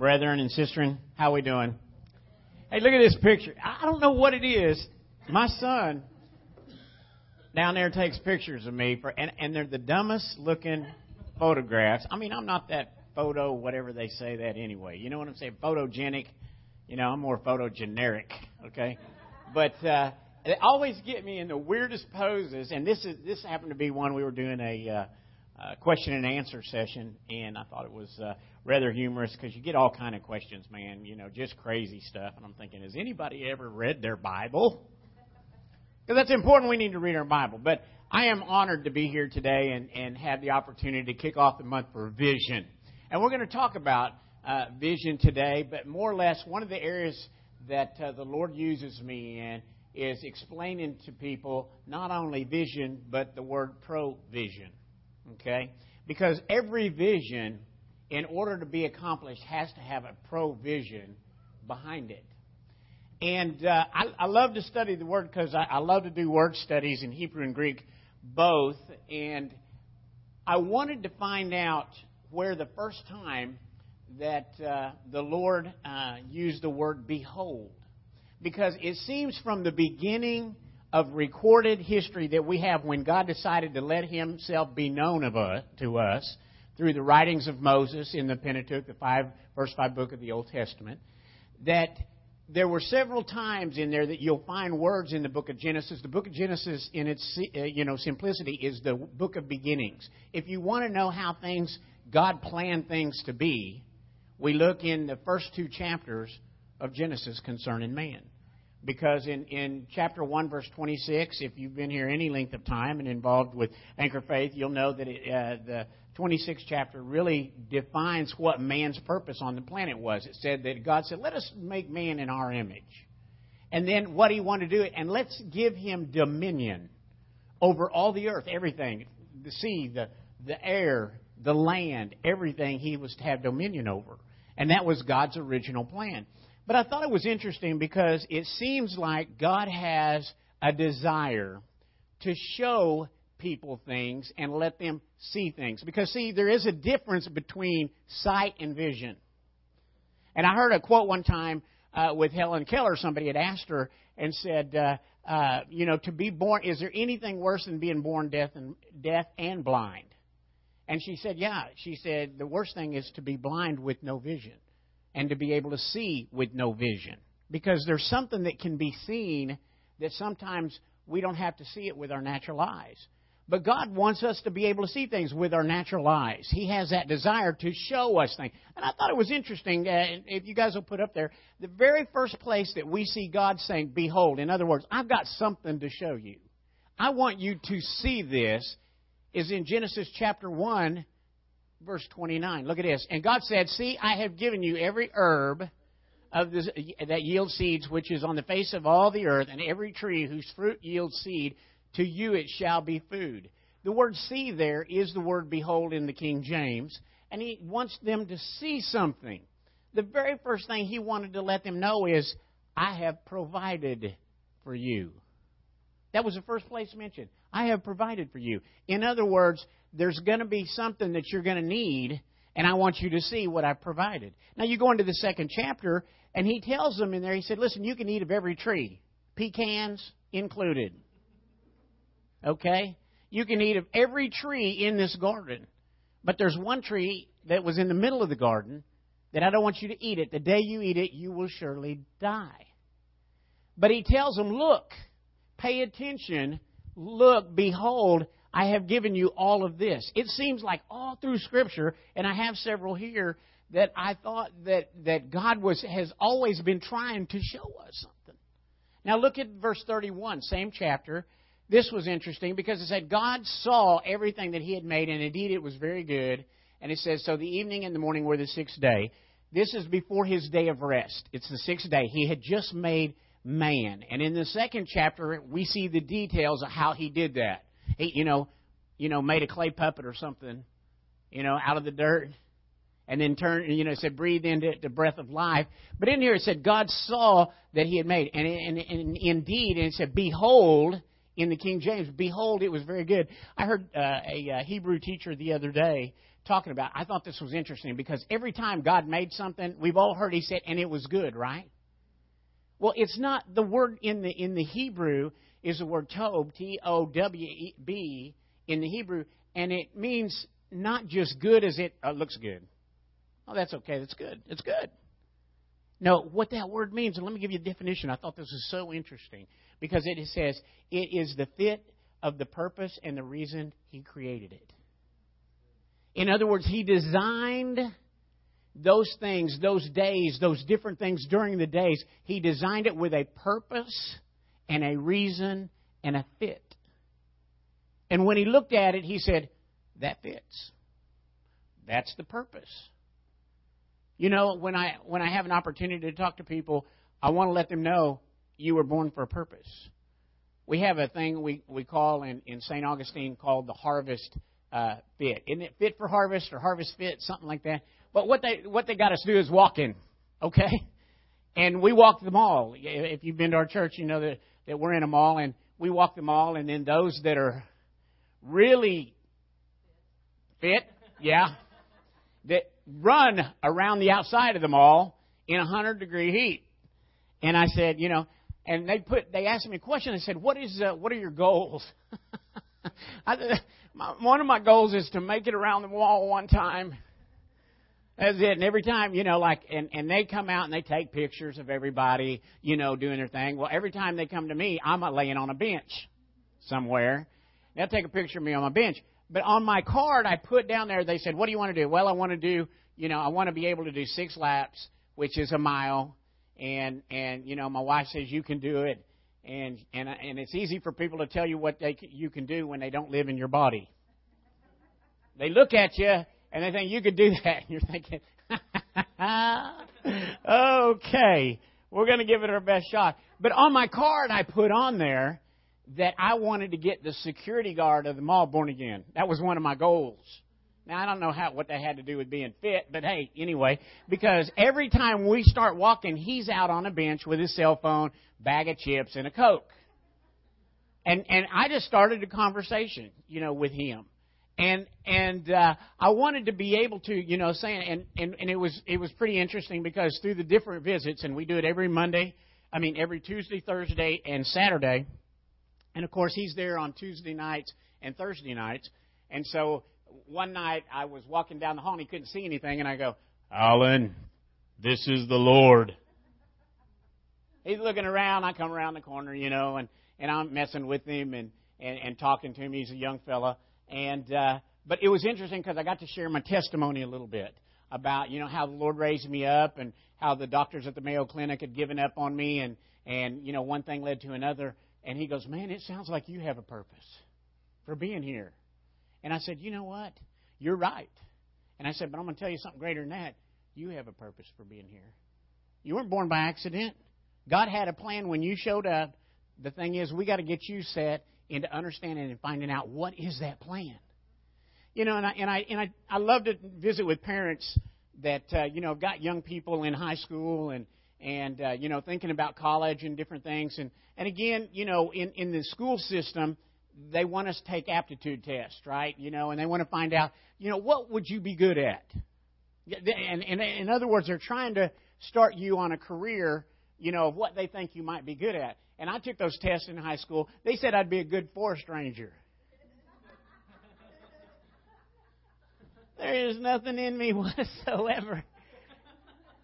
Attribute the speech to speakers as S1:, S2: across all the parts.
S1: brethren and sistren. How we doing? Hey, look at this picture. I don't know what it is. My son down there takes pictures of me for, and, and they're the dumbest looking photographs. I mean, I'm not that photo, whatever they say that anyway. You know what I'm saying? Photogenic. You know, I'm more photogeneric. Okay, but uh, they always get me in the weirdest poses, and this is this happened to be one we were doing a. Uh, uh, question and answer session, and I thought it was uh, rather humorous because you get all kind of questions, man. You know, just crazy stuff. And I'm thinking, has anybody ever read their Bible? Because that's important. We need to read our Bible. But I am honored to be here today and, and have the opportunity to kick off the month for vision. And we're going to talk about uh, vision today, but more or less, one of the areas that uh, the Lord uses me in is explaining to people not only vision, but the word provision. Okay? Because every vision, in order to be accomplished, has to have a provision behind it. And uh, I, I love to study the word because I, I love to do word studies in Hebrew and Greek both. And I wanted to find out where the first time that uh, the Lord uh, used the word behold. Because it seems from the beginning of recorded history that we have when God decided to let Himself be known of us, to us through the writings of Moses in the Pentateuch, the five, first five book of the Old Testament, that there were several times in there that you'll find words in the book of Genesis. The book of Genesis, in its uh, you know simplicity, is the book of beginnings. If you want to know how things God planned things to be, we look in the first two chapters of Genesis concerning man. Because in, in chapter 1, verse 26, if you've been here any length of time and involved with Anchor Faith, you'll know that it, uh, the 26th chapter really defines what man's purpose on the planet was. It said that God said, Let us make man in our image. And then what he wanted to do, and let's give him dominion over all the earth, everything the sea, the, the air, the land, everything he was to have dominion over. And that was God's original plan. But I thought it was interesting because it seems like God has a desire to show people things and let them see things. Because, see, there is a difference between sight and vision. And I heard a quote one time uh, with Helen Keller. Somebody had asked her and said, uh, uh, you know, to be born, is there anything worse than being born deaf and, deaf and blind? And she said, yeah. She said, the worst thing is to be blind with no vision and to be able to see with no vision. Because there's something that can be seen that sometimes we don't have to see it with our natural eyes. But God wants us to be able to see things with our natural eyes. He has that desire to show us things. And I thought it was interesting, uh, if you guys will put up there, the very first place that we see God saying, Behold, in other words, I've got something to show you. I want you to see this, is in Genesis chapter 1, verse 29. Look at this. And God said, See, I have given you every herb of this, that yields seeds, which is on the face of all the earth, and every tree whose fruit yields seed, to you it shall be food. The word see there is the word behold in the King James, and he wants them to see something. The very first thing he wanted to let them know is, I have provided for you. That was the first place mentioned. I have provided for you. In other words, there's going to be something that you're going to need, and I want you to see what I've provided. Now, you go into the second chapter, and he tells them in there, he said, Listen, you can eat of every tree, pecans included. Okay? You can eat of every tree in this garden. But there's one tree that was in the middle of the garden that I don't want you to eat it. The day you eat it, you will surely die. But he tells them, Look, pay attention, look, behold, I have given you all of this. It seems like all through Scripture, and I have several here, that I thought that, that God was, has always been trying to show us something. Now look at verse 31, same chapter. This was interesting because it said, God saw everything that He had made, and indeed it was very good. And it says, So the evening and the morning were the sixth day. This is before His day of rest. It's the sixth day. He had just made man. And in the second chapter, we see the details of how He did that he, you know, you know, made a clay puppet or something, you know, out of the dirt, and then turned, you know, said breathe into it the breath of life. But in here it said God saw that He had made, and, and, and indeed, and it said, behold. In the King James, behold, it was very good. I heard uh, a uh, Hebrew teacher the other day talking about, I thought this was interesting because every time God made something, we've all heard He said, and it was good, right? Well, it's not the word in the in the Hebrew is the word tob, T O W B in the Hebrew, and it means not just good as it uh, looks good. Oh, that's okay. That's good. It's good. No, what that word means, and let me give you a definition. I thought this was so interesting because it says it is the fit of the purpose and the reason He created it. In other words, He designed those things, those days, those different things during the days. He designed it with a purpose and a reason and a fit. And when He looked at it, He said, That fits. That's the purpose. You know, when I when I have an opportunity to talk to people, I want to let them know you were born for a purpose. We have a thing we we call in in St. Augustine called the harvest uh, fit. Isn't it fit for harvest or harvest fit, something like that? But what they what they got us to do is walk in, okay? And we walk the mall. If you've been to our church, you know that that we're in a mall, and we walk the mall, and then those that are really fit, yeah, that run around the outside of the mall in a 100 degree heat. And I said, you know, and they put they asked me a question. They said, "What is uh, what are your goals?" I, my, one of my goals is to make it around the wall one time. That's it. And every time, you know, like, and and they come out and they take pictures of everybody, you know, doing their thing. Well, every time they come to me, I'm laying on a bench somewhere. They'll take a picture of me on my bench. But on my card, I put down there. They said, "What do you want to do?" Well, I want to do you know, I want to be able to do six laps, which is a mile, and and you know, my wife says you can do it, and and and it's easy for people to tell you what they you can do when they don't live in your body. They look at you and they think you could do that, and you're thinking, okay, we're going to give it our best shot. But on my card, I put on there that I wanted to get the security guard of the mall born again. That was one of my goals. Now I don't know how what that had to do with being fit, but hey, anyway, because every time we start walking, he's out on a bench with his cell phone, bag of chips, and a coke. And and I just started a conversation, you know, with him. And and uh, I wanted to be able to, you know, say and, and and it was it was pretty interesting because through the different visits, and we do it every Monday, I mean every Tuesday, Thursday, and Saturday, and of course he's there on Tuesday nights and Thursday nights, and so one night I was walking down the hall and he couldn't see anything, and I go, Alan, this is the Lord. He's looking around. I come around the corner, you know, and and I'm messing with him and and, and talking to him. He's a young fella, and uh, but it was interesting because I got to share my testimony a little bit about you know how the Lord raised me up and how the doctors at the Mayo Clinic had given up on me, and and you know one thing led to another. And he goes, man, it sounds like you have a purpose for being here. And I said, You know what? You're right. And I said, But I'm going to tell you something greater than that. You have a purpose for being here. You weren't born by accident. God had a plan when you showed up. The thing is, we got to get you set into understanding and finding out what is that plan. You know, and I and I and I, I love to visit with parents that uh, you know got young people in high school and and uh, you know thinking about college and different things and and again you know in in the school system they want us to take aptitude tests, right? You know, and they want to find out, you know, what would you be good at? And, and in other words, they're trying to start you on a career, you know, of what they think you might be good at. And I took those tests in high school. They said I'd be a good forest ranger. there is nothing in me whatsoever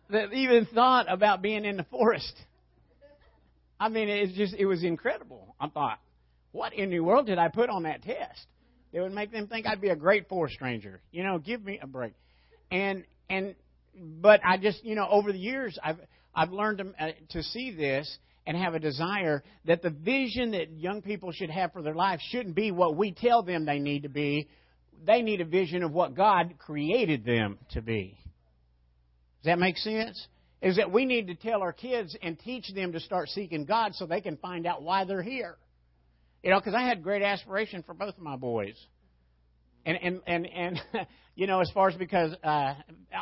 S1: that even thought about being in the forest. I mean, it's just, it was incredible. I thought, what in the world did I put on that test? It would make them think I'd be a great forest ranger. You know, give me a break. And and but I just you know over the years I've I've learned to, uh, to see this and have a desire that the vision that young people should have for their life shouldn't be what we tell them they need to be. They need a vision of what God created them to be. Does that make sense? Is that we need to tell our kids and teach them to start seeking God so they can find out why they're here. You know, because I had great aspiration for both of my boys. And and and and you know, as far as because uh,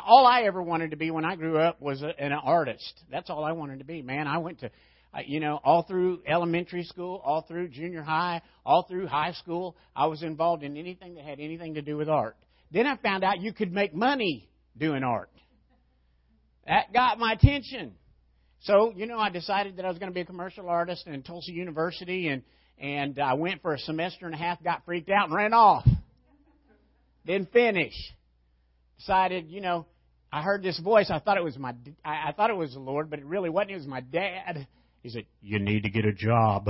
S1: all I ever wanted to be when I grew up was a, an artist. That's all I wanted to be. Man, I went to uh, you know, all through elementary school, all through junior high, all through high school, I was involved in anything that had anything to do with art. Then I found out you could make money doing art. That got my attention. So, you know, I decided that I was going to be a commercial artist in Tulsa University, and, and I went for a semester and a half, got freaked out, and ran off. Didn't finish. Decided, you know, I heard this voice. I thought it was my, I, thought it was the Lord, but it really wasn't. It was my dad. He said, "You need to get a job."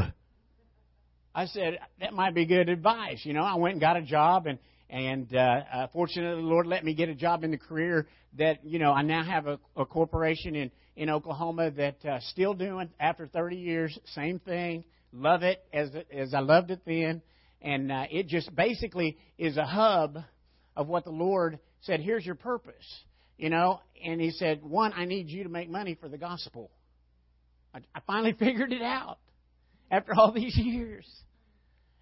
S1: I said, "That might be good advice." You know, I went and got a job, and and uh, uh, fortunately, the Lord let me get a job in the career that you know I now have a, a corporation in in Oklahoma that uh, still doing after 30 years, same thing. Love it as as I loved it then, and uh, it just basically is a hub of what the Lord said. Here's your purpose you know, and he said, One, I need you to make money for the gospel. I, I finally figured it out after all these years.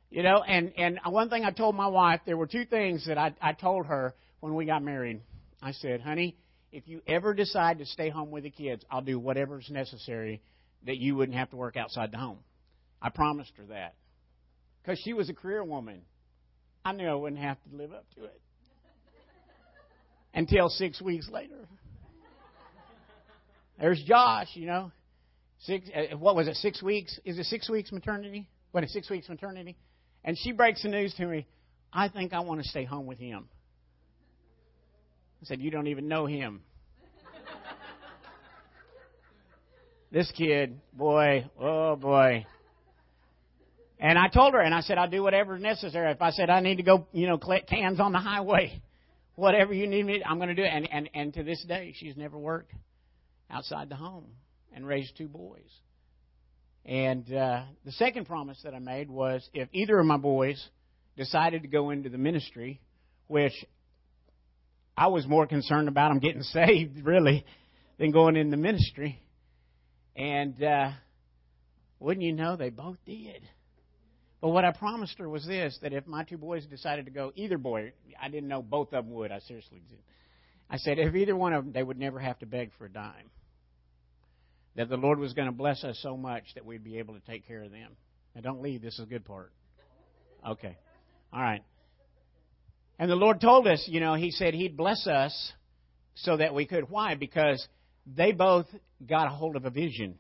S1: You know, and, and one thing I told my wife, there were two things that I, I told her when we got married. I said, honey, if you ever decide to stay home with the kids, I'll do whatever's necessary that you wouldn't have to work outside the home. I promised her that. Because she was a career woman. I knew I wouldn't have to live up to it until six weeks later. There's Josh, you know. Six, uh, what was it, six weeks? Is it six weeks maternity? What, six weeks maternity? And she breaks the news to me. I think I want to stay home with him. I said, You don't even know him. this kid, boy, oh boy. And I told her, and I said, I'll do whatever is necessary. If I said I need to go, you know, collect cans on the highway, whatever you need me, I'm going to do it. And, and, and to this day, she's never worked outside the home and raised two boys. And uh, the second promise that I made was if either of my boys decided to go into the ministry, which I was more concerned about them getting saved, really, than going in the ministry. And uh, wouldn't you know, they both did. But what I promised her was this that if my two boys decided to go, either boy, I didn't know both of them would, I seriously did. I said, if either one of them, they would never have to beg for a dime. That the Lord was going to bless us so much that we'd be able to take care of them. Now, don't leave, this is a good part. Okay. All right. And the Lord told us, you know, He said He'd bless us so that we could. Why? Because they both got a hold of a vision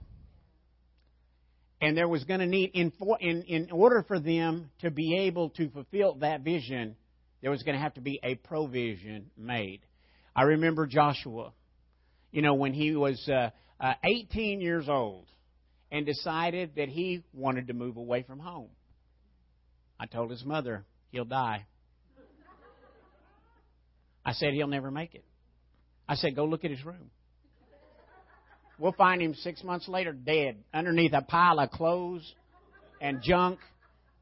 S1: and there was going to need in, for, in in order for them to be able to fulfill that vision there was going to have to be a provision made. I remember joshua you know when he was uh, uh, 18 years old and decided that he wanted to move away from home. I told his mother he'll die. I said he'll never make it. I said go look at his room We'll find him six months later dead underneath a pile of clothes and junk.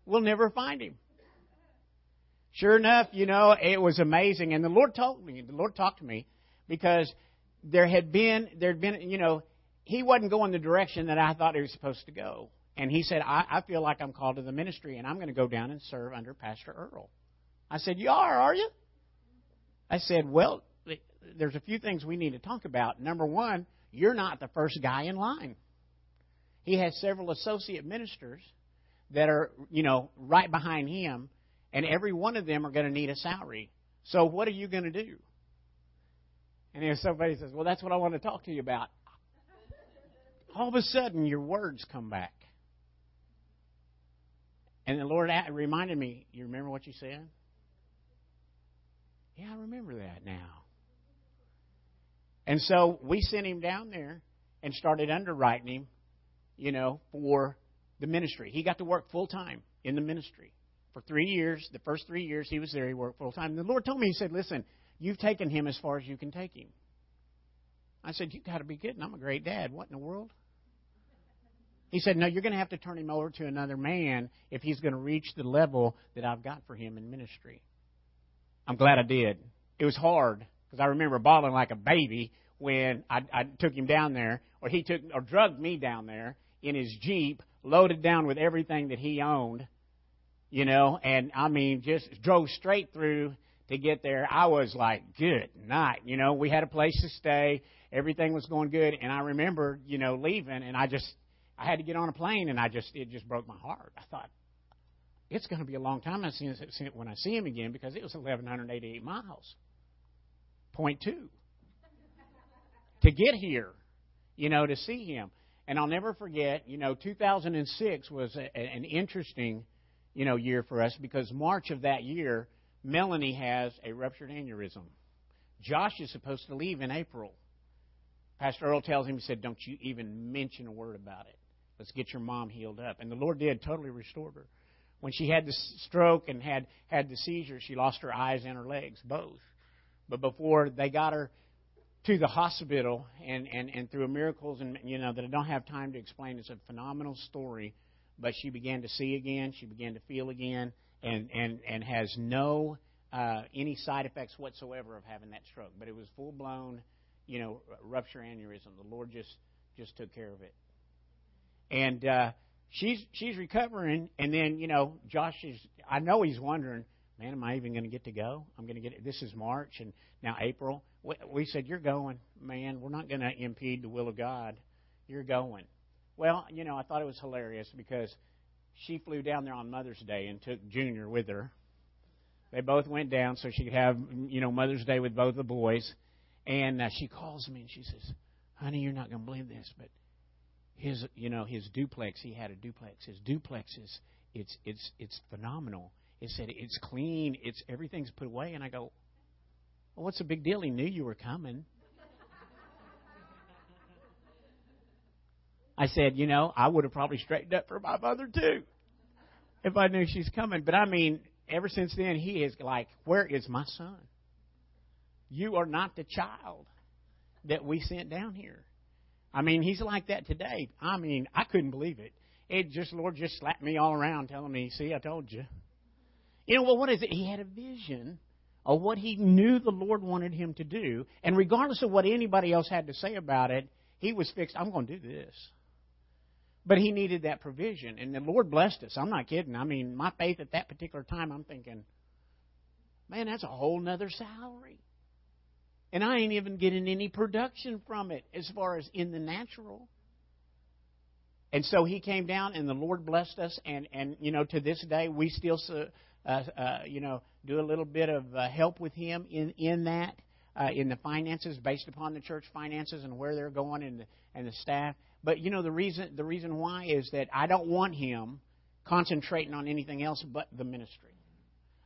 S1: We'll never find him. Sure enough, you know, it was amazing. And the Lord told me, the Lord talked to me because there had been, there had been, you know, he wasn't going the direction that I thought he was supposed to go. And he said, I, I feel like I'm called to the ministry and I'm going to go down and serve under Pastor Earl. I said, You are, are you? I said, Well, there's a few things we need to talk about. Number one, you're not the first guy in line. He has several associate ministers that are, you know, right behind him, and every one of them are going to need a salary. So what are you going to do? And if somebody says, Well, that's what I want to talk to you about, all of a sudden your words come back. And the Lord reminded me, You remember what you said? Yeah, I remember that now. And so we sent him down there and started underwriting him, you know, for the ministry. He got to work full time in the ministry for three years. The first three years he was there, he worked full time. The Lord told me, He said, Listen, you've taken him as far as you can take him. I said, You've got to be kidding. I'm a great dad. What in the world? He said, No, you're going to have to turn him over to another man if he's going to reach the level that I've got for him in ministry. I'm glad I did. It was hard because I remember bawling like a baby when I, I took him down there, or he took or drugged me down there in his jeep, loaded down with everything that he owned, you know, and I mean just drove straight through to get there. I was like, good night, you know. We had a place to stay, everything was going good, and I remember, you know, leaving, and I just I had to get on a plane, and I just it just broke my heart. I thought, it's going to be a long time since when I see him again because it was 1,188 miles. Point two. to get here, you know, to see him. And I'll never forget, you know, 2006 was a, an interesting, you know, year for us because March of that year, Melanie has a ruptured aneurysm. Josh is supposed to leave in April. Pastor Earl tells him, he said, Don't you even mention a word about it. Let's get your mom healed up. And the Lord did, totally restored her. When she had the stroke and had, had the seizure, she lost her eyes and her legs, both. But before they got her to the hospital and, and, and through miracles and you know that I don't have time to explain, it's a phenomenal story. But she began to see again, she began to feel again, and, and, and has no uh, any side effects whatsoever of having that stroke. But it was full blown, you know, rupture aneurysm. The Lord just just took care of it. And uh, she's she's recovering, and then you know Josh is. I know he's wondering, man, am I even going to get to go? I'm going to get. This is March and now April. We, we said you're going, man. We're not going to impede the will of God. You're going. Well, you know, I thought it was hilarious because she flew down there on Mother's Day and took Junior with her they both went down so she could have, you know, Mother's Day with both the boys. And uh, she calls me and she says, "Honey, you're not going to believe this, but his, you know, his duplex. He had a duplex. His duplex is, it's, it's, it's phenomenal. It said it's clean. It's everything's put away." And I go, "Well, what's the big deal? He knew you were coming." I said, "You know, I would have probably straightened up for my mother too." if I knew she's coming. But I mean, ever since then, he is like, Where is my son? You are not the child that we sent down here. I mean, he's like that today. I mean, I couldn't believe it. It just, Lord, just slapped me all around telling me, See, I told you. You know, well, what is it? He had a vision of what he knew the Lord wanted him to do. And regardless of what anybody else had to say about it, he was fixed. I'm going to do this. But he needed that provision, and the Lord blessed us. I'm not kidding. I mean, my faith at that particular time, I'm thinking, man, that's a whole nother salary. And I ain't even getting any production from it as far as in the natural. And so he came down, and the Lord blessed us. And, and you know, to this day, we still, uh, uh, you know, do a little bit of uh, help with him in, in that, uh, in the finances, based upon the church finances and where they're going and the, and the staff. But you know the reason the reason why is that I don't want him concentrating on anything else but the ministry.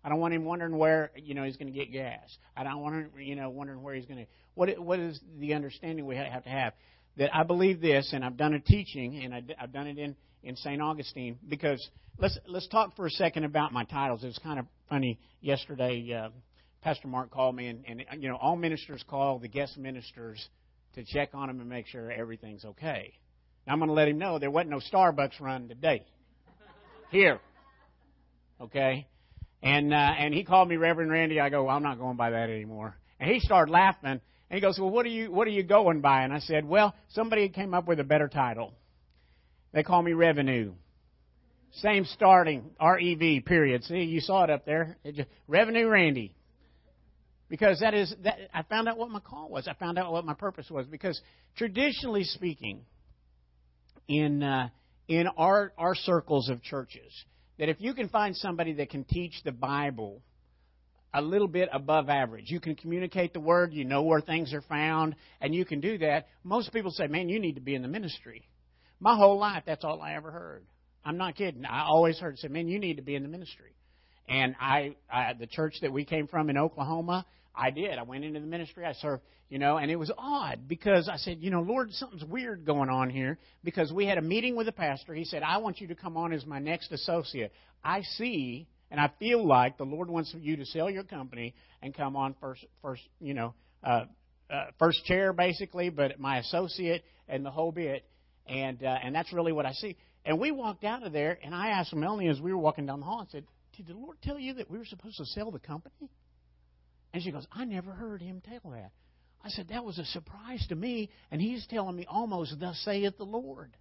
S1: I don't want him wondering where you know he's going to get gas. I don't want him you know wondering where he's going to. What what is the understanding we have to have? That I believe this, and I've done a teaching, and I've done it in in St. Augustine because let's let's talk for a second about my titles. It was kind of funny yesterday. Uh, Pastor Mark called me, and, and you know all ministers call the guest ministers to check on them and make sure everything's okay. Now, I'm going to let him know there wasn't no Starbucks run today. Here. Okay? And uh, and he called me Reverend Randy. I go, well, I'm not going by that anymore. And he started laughing. And he goes, well, what are you what are you going by? And I said, well, somebody came up with a better title. They call me Revenue. Same starting R E V period. See, you saw it up there. It just, Revenue Randy. Because that is that I found out what my call was. I found out what my purpose was. Because traditionally speaking, in uh, in our our circles of churches that if you can find somebody that can teach the Bible a little bit above average, you can communicate the word, you know where things are found, and you can do that. Most people say, "Man, you need to be in the ministry." My whole life, that's all I ever heard. I'm not kidding. I always heard say, "Man, you need to be in the ministry." And I, I the church that we came from in Oklahoma, I did. I went into the ministry. I served, you know, and it was odd because I said, you know, Lord, something's weird going on here because we had a meeting with the pastor. He said, I want you to come on as my next associate. I see and I feel like the Lord wants you to sell your company and come on first, first, you know, uh, uh, first chair basically, but my associate and the whole bit. And uh, and that's really what I see. And we walked out of there, and I asked Melanie as we were walking down the hall, and said, "Did the Lord tell you that we were supposed to sell the company?" And she goes, I never heard him tell that. I said, That was a surprise to me, and he's telling me almost, Thus saith the Lord.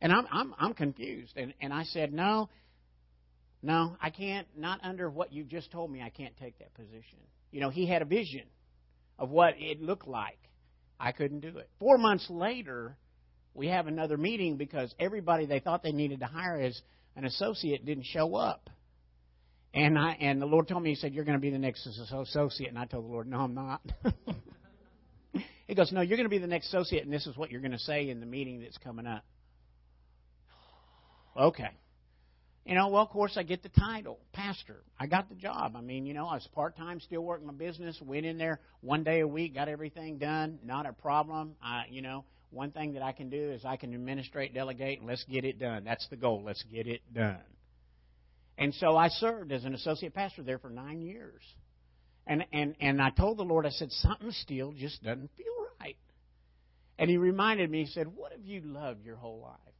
S1: And I'm, I'm, I'm confused. And, and I said, No, no, I can't, not under what you've just told me, I can't take that position. You know, he had a vision of what it looked like. I couldn't do it. Four months later, we have another meeting because everybody they thought they needed to hire as an associate didn't show up. And I and the Lord told me, He said, You're going to be the next associate. And I told the Lord, No, I'm not. he goes, No, you're going to be the next associate, and this is what you're going to say in the meeting that's coming up. Okay. You know, well, of course, I get the title, pastor. I got the job. I mean, you know, I was part time, still working my business. Went in there one day a week, got everything done. Not a problem. I, you know, one thing that I can do is I can administrate, delegate, and let's get it done. That's the goal. Let's get it done. And so I served as an associate pastor there for nine years. And and and I told the Lord, I said, something still just doesn't feel right. And He reminded me. He said, "What have you loved your whole life?"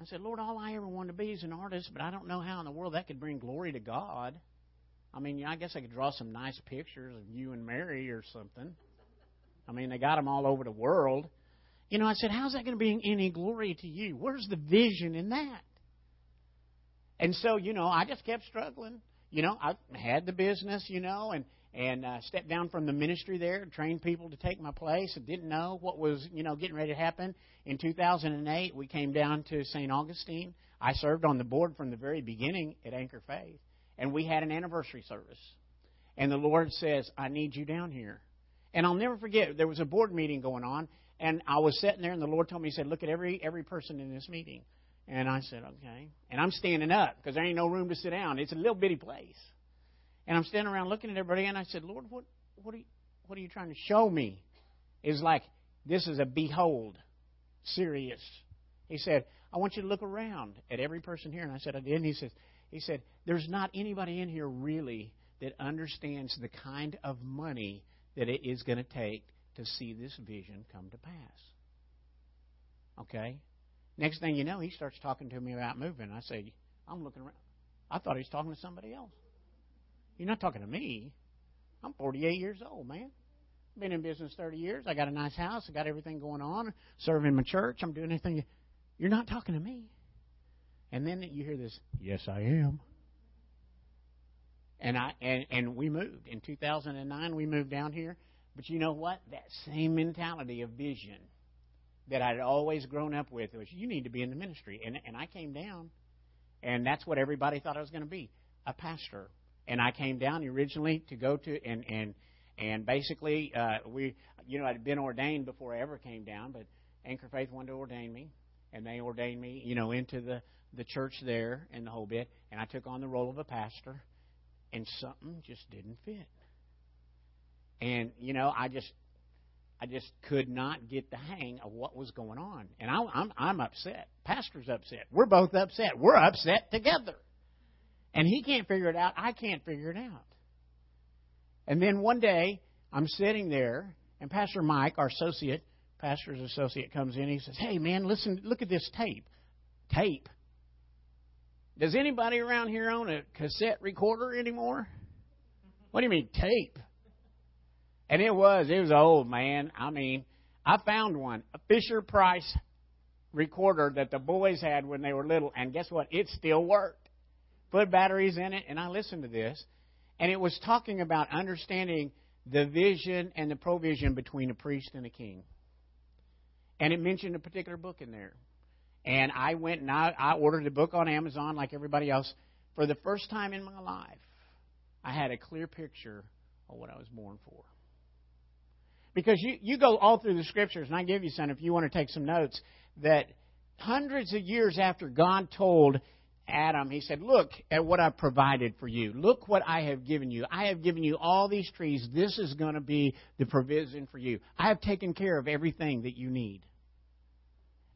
S1: I said, Lord, all I ever wanted to be is an artist, but I don't know how in the world that could bring glory to God. I mean, I guess I could draw some nice pictures of you and Mary or something. I mean, they got them all over the world. You know, I said, how's that going to bring any glory to you? Where's the vision in that? And so, you know, I just kept struggling. You know, I had the business, you know, and and uh, stepped down from the ministry there, trained people to take my place. I didn't know what was, you know, getting ready to happen. In 2008, we came down to St. Augustine. I served on the board from the very beginning at Anchor Faith, and we had an anniversary service. And the Lord says, "I need you down here." And I'll never forget. There was a board meeting going on, and I was sitting there, and the Lord told me, He said, "Look at every every person in this meeting." And I said, "Okay." And I'm standing up because there ain't no room to sit down. It's a little bitty place. And I'm standing around looking at everybody, and I said, Lord, what, what, are, you, what are you trying to show me? Is like, this is a behold, serious. He said, I want you to look around at every person here. And I said, I did. And he said, he said, there's not anybody in here really that understands the kind of money that it is going to take to see this vision come to pass. Okay? Next thing you know, he starts talking to me about moving. I say, I'm looking around. I thought he was talking to somebody else. You're not talking to me. I'm 48 years old, man. Been in business 30 years. I got a nice house. I got everything going on. Serving my church. I'm doing anything. You're not talking to me. And then you hear this, yes, I am. And I and, and we moved in 2009. We moved down here. But you know what? That same mentality of vision that I'd always grown up with was you need to be in the ministry. And and I came down, and that's what everybody thought I was going to be, a pastor and I came down originally to go to and and and basically uh, we you know I'd been ordained before I ever came down, but Anchor Faith wanted to ordain me, and they ordained me you know into the the church there and the whole bit, and I took on the role of a pastor, and something just didn't fit, and you know I just I just could not get the hang of what was going on, and I, I'm I'm upset. Pastor's upset. We're both upset. We're upset together. And he can't figure it out. I can't figure it out. And then one day, I'm sitting there, and Pastor Mike, our associate, pastor's associate, comes in. He says, Hey, man, listen, look at this tape. Tape. Does anybody around here own a cassette recorder anymore? What do you mean, tape? And it was, it was old, man. I mean, I found one, a Fisher Price recorder that the boys had when they were little, and guess what? It still worked put batteries in it, and I listened to this, and it was talking about understanding the vision and the provision between a priest and a king. And it mentioned a particular book in there. And I went and I, I ordered the book on Amazon like everybody else. For the first time in my life, I had a clear picture of what I was born for. Because you, you go all through the scriptures, and I give you some if you want to take some notes, that hundreds of years after God told Adam, he said, Look at what I've provided for you. Look what I have given you. I have given you all these trees. This is going to be the provision for you. I have taken care of everything that you need.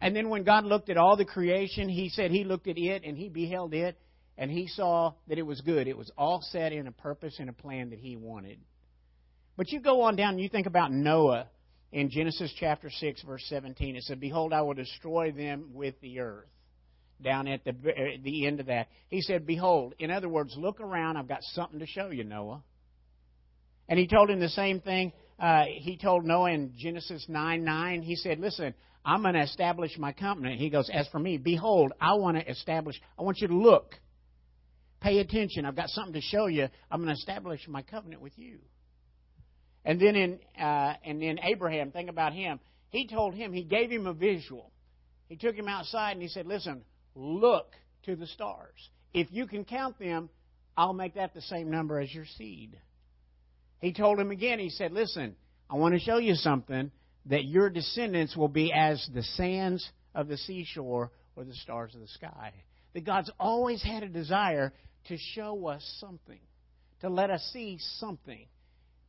S1: And then when God looked at all the creation, he said he looked at it and he beheld it and he saw that it was good. It was all set in a purpose and a plan that he wanted. But you go on down and you think about Noah in Genesis chapter 6, verse 17. It said, Behold, I will destroy them with the earth down at the, at the end of that. He said, Behold, in other words, look around. I've got something to show you, Noah. And he told him the same thing. Uh, he told Noah in Genesis 9 9, he said, Listen, I'm going to establish my covenant. He goes, As for me, behold, I want to establish, I want you to look. Pay attention. I've got something to show you. I'm going to establish my covenant with you. And then in uh, and then Abraham, think about him. He told him, he gave him a visual. He took him outside and he said, Listen, look to the stars. If you can count them, I'll make that the same number as your seed. He told him again, he said, Listen, I want to show you something that your descendants will be as the sands of the seashore or the stars of the sky. That God's always had a desire to show us something, to let us see something.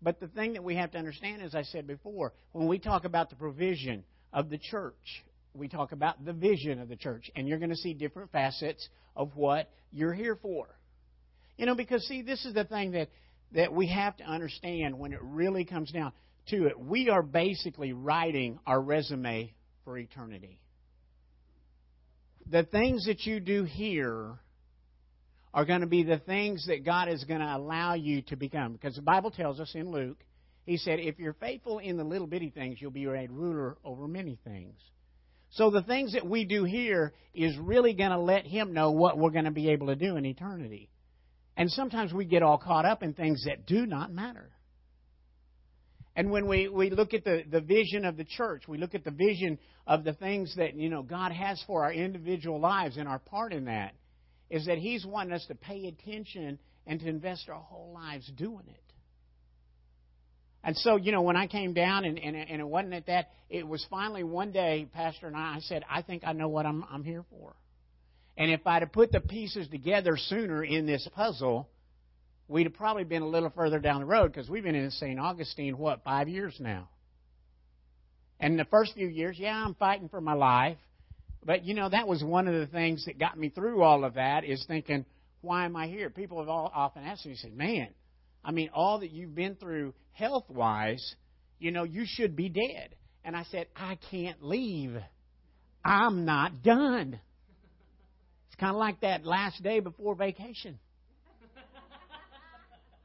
S1: But the thing that we have to understand, as I said before, when we talk about the provision of the church, we talk about the vision of the church, and you're going to see different facets of what you're here for. You know, because see, this is the thing that that we have to understand when it really comes down to it. We are basically writing our resume for eternity. The things that you do here are going to be the things that God is going to allow you to become. Because the Bible tells us in Luke, He said, if you're faithful in the little bitty things, you'll be made ruler over many things. So the things that we do here is really going to let Him know what we're going to be able to do in eternity. And sometimes we get all caught up in things that do not matter. And when we, we look at the, the vision of the church, we look at the vision of the things that, you know, God has for our individual lives and our part in that, is that He's wanting us to pay attention and to invest our whole lives doing it. And so, you know, when I came down, and, and, and it wasn't at that, it was finally one day, Pastor and I, I said, I think I know what I'm, I'm here for. And if I'd have put the pieces together sooner in this puzzle, we'd have probably been a little further down the road because we've been in St. Augustine, what, five years now? And the first few years, yeah, I'm fighting for my life. But, you know, that was one of the things that got me through all of that is thinking, why am I here? People have all, often asked me, said, man, I mean, all that you've been through health wise, you know, you should be dead. And I said, I can't leave. I'm not done. It's kind of like that last day before vacation.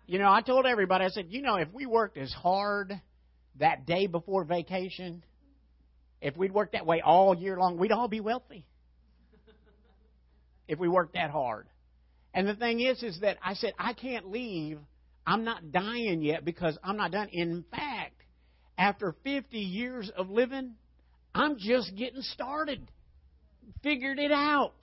S1: You know, I told everybody, I said, you know, if we worked as hard that day before vacation, if we'd worked that way all year long, we'd all be wealthy. if we worked that hard. And the thing is, is that I said, I can't leave I'm not dying yet because I'm not done. In fact, after 50 years of living, I'm just getting started. Figured it out.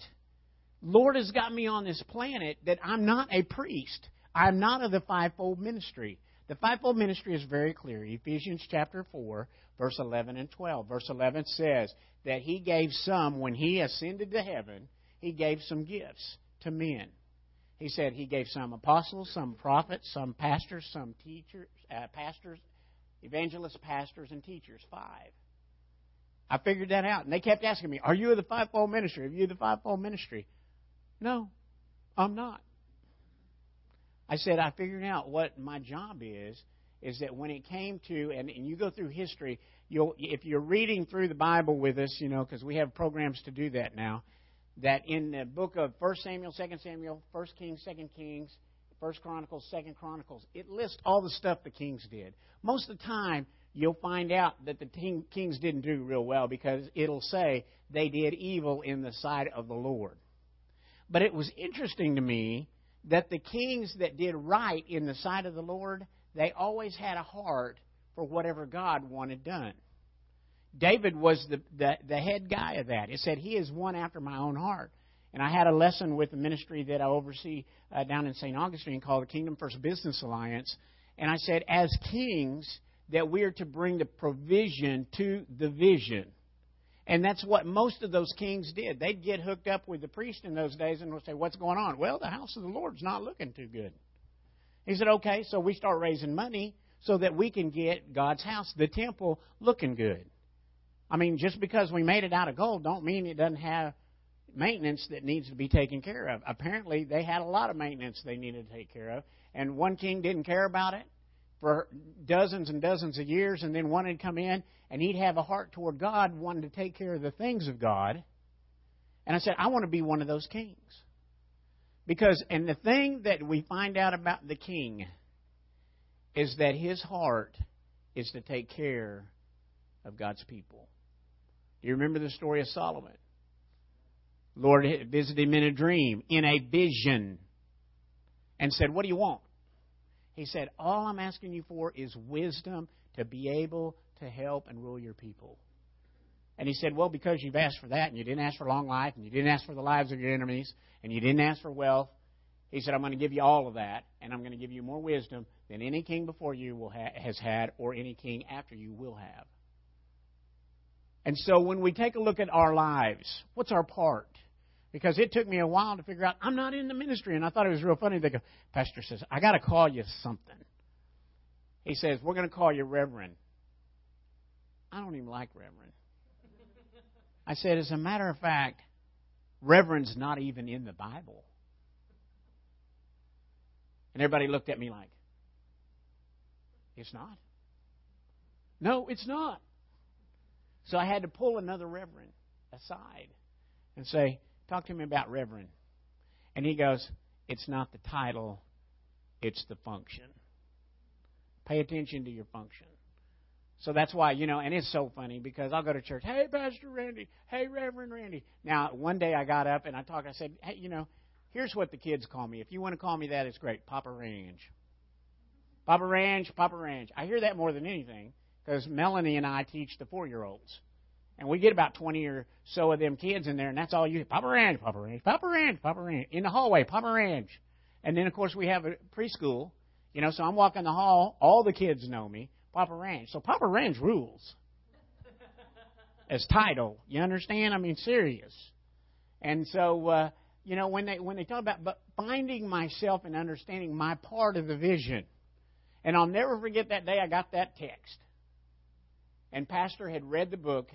S1: Lord has got me on this planet that I'm not a priest. I'm not of the fivefold ministry. The fivefold ministry is very clear. Ephesians chapter 4, verse 11 and 12. Verse 11 says that he gave some, when he ascended to heaven, he gave some gifts to men. He said he gave some apostles, some prophets, some pastors, some teachers, uh, pastors, evangelists, pastors, and teachers. Five. I figured that out. And they kept asking me, Are you of the fivefold ministry? Are you the fivefold ministry? No, I'm not. I said, I figured out what my job is, is that when it came to, and, and you go through history, you'll, if you're reading through the Bible with us, you know, because we have programs to do that now, that in the book of 1 Samuel, 2 Samuel, 1 Kings, 2 Kings, 1 Chronicles, 2 Chronicles, it lists all the stuff the kings did. Most of the time, you'll find out that the kings didn't do real well because it'll say they did evil in the sight of the Lord. But it was interesting to me that the kings that did right in the sight of the Lord, they always had a heart for whatever God wanted done. David was the, the, the head guy of that. It said, He is one after my own heart. And I had a lesson with the ministry that I oversee uh, down in St. Augustine called the Kingdom First Business Alliance. And I said, as kings, that we are to bring the provision to the vision. And that's what most of those kings did. They'd get hooked up with the priest in those days and would say, What's going on? Well, the house of the Lord's not looking too good. He said, Okay, so we start raising money so that we can get God's house, the temple, looking good. I mean, just because we made it out of gold don't mean it doesn't have maintenance that needs to be taken care of. Apparently, they had a lot of maintenance they needed to take care of, and one king didn't care about it for dozens and dozens of years, and then one would come in and he'd have a heart toward God, wanting to take care of the things of God. And I said, I want to be one of those kings. Because, and the thing that we find out about the king is that his heart is to take care of God's people. Do you remember the story of Solomon? Lord visited him in a dream, in a vision, and said, What do you want? He said, All I'm asking you for is wisdom to be able to help and rule your people. And he said, Well, because you've asked for that, and you didn't ask for long life, and you didn't ask for the lives of your enemies, and you didn't ask for wealth, he said, I'm going to give you all of that, and I'm going to give you more wisdom than any king before you will ha- has had, or any king after you will have. And so when we take a look at our lives, what's our part? Because it took me a while to figure out I'm not in the ministry, and I thought it was real funny. They go, Pastor says, I got to call you something. He says, We're going to call you Reverend. I don't even like Reverend. I said, As a matter of fact, Reverend's not even in the Bible. And everybody looked at me like, It's not. No, it's not. So I had to pull another Reverend aside and say, Talk to me about Reverend. And he goes, It's not the title, it's the function. Pay attention to your function. So that's why, you know, and it's so funny because I'll go to church, hey, Pastor Randy, hey, Reverend Randy. Now, one day I got up and I talked, I said, hey, you know, here's what the kids call me. If you want to call me that, it's great. Papa Range. Papa Range, Papa Range. I hear that more than anything because Melanie and I teach the four year olds. And we get about 20 or so of them kids in there, and that's all you Papa Ranch, Papa Ranch, Papa Ranch, Papa Ranch. In the hallway, Papa Ranch. And then, of course, we have a preschool. You know, so I'm walking the hall. All the kids know me. Papa Ranch. So Papa Ranch rules. As title. You understand? I mean, serious. And so, uh, you know, when they when they talk about but finding myself and understanding my part of the vision, and I'll never forget that day I got that text. And Pastor had read the book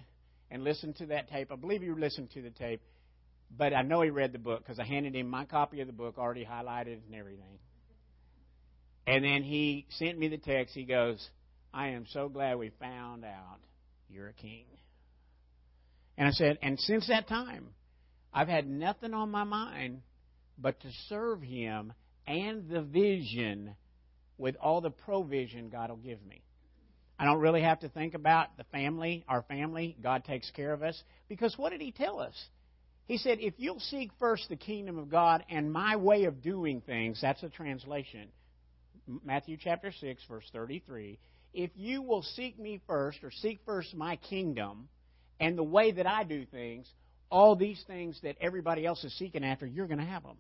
S1: and listened to that tape. I believe he listened to the tape, but I know he read the book because I handed him my copy of the book, already highlighted and everything. And then he sent me the text. He goes, I am so glad we found out you're a king. And I said, and since that time, I've had nothing on my mind but to serve him and the vision with all the provision God will give me. I don't really have to think about the family, our family. God takes care of us. Because what did He tell us? He said, if you'll seek first the kingdom of God and my way of doing things, that's a translation. Matthew chapter 6, verse 33. If you will seek me first, or seek first my kingdom and the way that I do things, all these things that everybody else is seeking after, you're going to have them.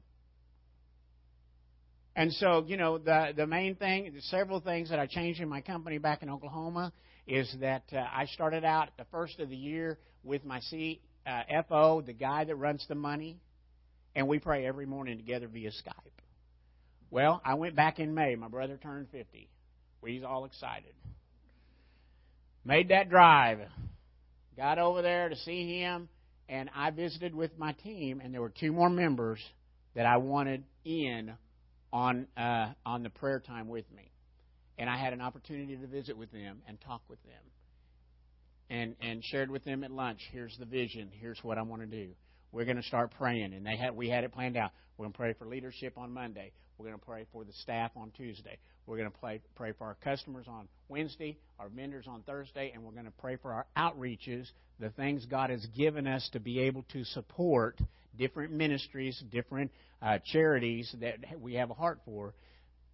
S1: And so, you know, the the main thing, several things that I changed in my company back in Oklahoma is that uh, I started out the first of the year with my CFO, uh, the guy that runs the money, and we pray every morning together via Skype. Well, I went back in May. My brother turned 50. We's all excited. Made that drive. Got over there to see him, and I visited with my team, and there were two more members that I wanted in on uh, on the prayer time with me, and I had an opportunity to visit with them and talk with them, and and shared with them at lunch. Here's the vision. Here's what I want to do. We're going to start praying, and they had we had it planned out. We're going to pray for leadership on Monday. We're going to pray for the staff on Tuesday. We're going to pray, pray for our customers on Wednesday, our vendors on Thursday, and we're going to pray for our outreaches, the things God has given us to be able to support different ministries, different uh, charities that we have a heart for,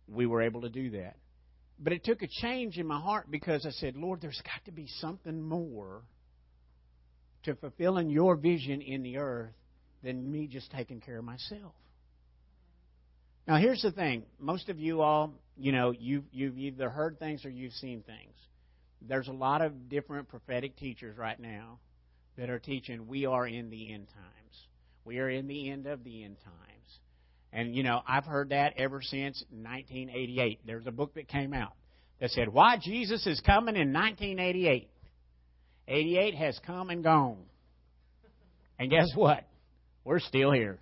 S1: we were able to do that. But it took a change in my heart because I said, Lord, there's got to be something more to fulfilling your vision in the earth than me just taking care of myself. Now, here's the thing. Most of you all, you know, you've, you've either heard things or you've seen things. There's a lot of different prophetic teachers right now that are teaching we are in the end times. We are in the end of the end times. And, you know, I've heard that ever since 1988. There's a book that came out that said, Why Jesus is Coming in 1988. 88 has come and gone. And guess what? We're still here.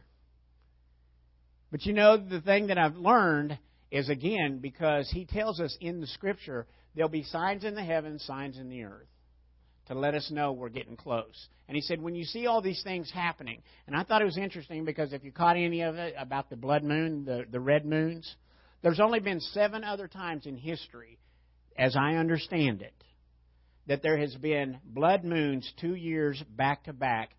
S1: But you know, the thing that I've learned is again, because he tells us in the scripture, there'll be signs in the heavens, signs in the earth to let us know we're getting close. And he said, when you see all these things happening, and I thought it was interesting because if you caught any of it about the blood moon, the, the red moons, there's only been seven other times in history, as I understand it, that there has been blood moons two years back to back.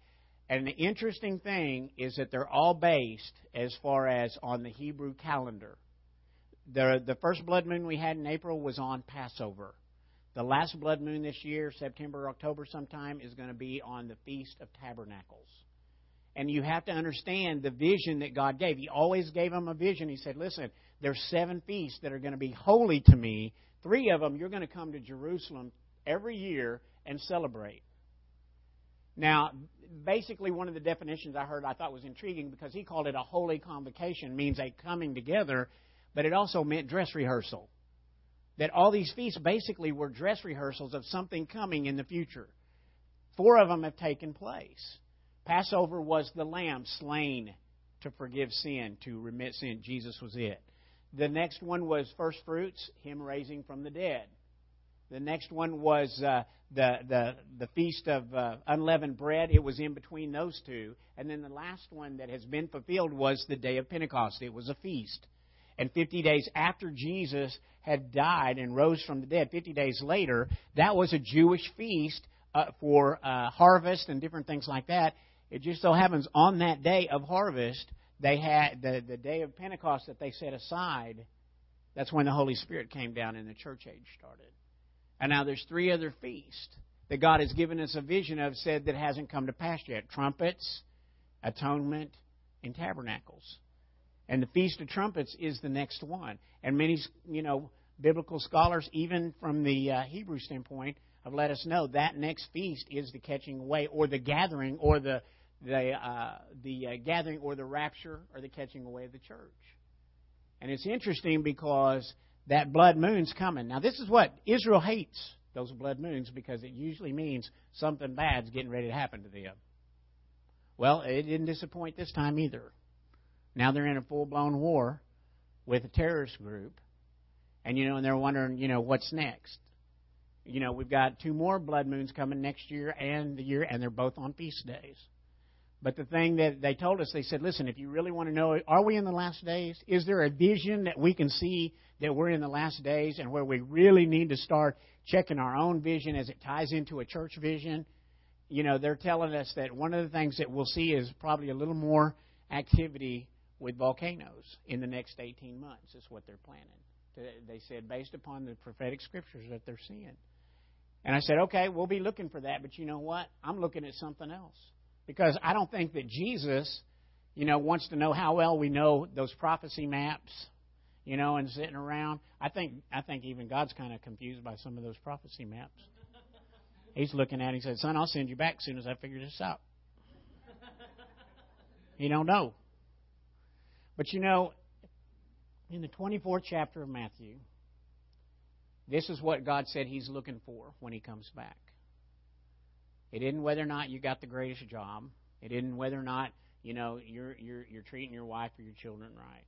S1: And the interesting thing is that they're all based as far as on the Hebrew calendar. The, the first blood moon we had in April was on Passover. The last blood moon this year, September, October sometime, is going to be on the Feast of Tabernacles. And you have to understand the vision that God gave. He always gave them a vision. He said, Listen, there's seven feasts that are going to be holy to me. Three of them you're going to come to Jerusalem every year and celebrate. Now, basically, one of the definitions I heard I thought was intriguing because he called it a holy convocation, means a coming together, but it also meant dress rehearsal. That all these feasts basically were dress rehearsals of something coming in the future. Four of them have taken place. Passover was the lamb slain to forgive sin, to remit sin. Jesus was it. The next one was first fruits, him raising from the dead. The next one was uh, the, the, the feast of uh, unleavened bread. It was in between those two. And then the last one that has been fulfilled was the day of Pentecost. It was a feast. And 50 days after Jesus had died and rose from the dead, 50 days later, that was a Jewish feast uh, for uh, harvest and different things like that. It just so happens on that day of harvest, they had the, the day of Pentecost that they set aside. That's when the Holy Spirit came down and the church age started. And now there's three other feasts that God has given us a vision of, said that hasn't come to pass yet trumpets, atonement, and tabernacles. And the Feast of Trumpets is the next one. And many, you know, biblical scholars, even from the uh, Hebrew standpoint, have let us know that next feast is the catching away, or the gathering, or the the uh, the uh, gathering, or the rapture, or the catching away of the church. And it's interesting because that blood moon's coming. Now, this is what Israel hates those blood moons because it usually means something bad's getting ready to happen to them. Well, it didn't disappoint this time either. Now they're in a full blown war with a terrorist group, and you know, and they're wondering, you know, what's next. You know, we've got two more blood moons coming next year and the year, and they're both on feast days. But the thing that they told us, they said, listen, if you really want to know, are we in the last days? Is there a vision that we can see that we're in the last days and where we really need to start checking our own vision as it ties into a church vision? You know, they're telling us that one of the things that we'll see is probably a little more activity with volcanoes in the next 18 months, is what they're planning. They said, based upon the prophetic scriptures that they're seeing. And I said, okay, we'll be looking for that, but you know what? I'm looking at something else. Because I don't think that Jesus, you know, wants to know how well we know those prophecy maps, you know, and sitting around. I think I think even God's kind of confused by some of those prophecy maps. He's looking at it, he said, Son, I'll send you back as soon as I figure this out. He don't know. But you know, in the 24th chapter of Matthew, this is what God said He's looking for when He comes back. It isn't whether or not you got the greatest job. It isn't whether or not you know you're you're you're treating your wife or your children right.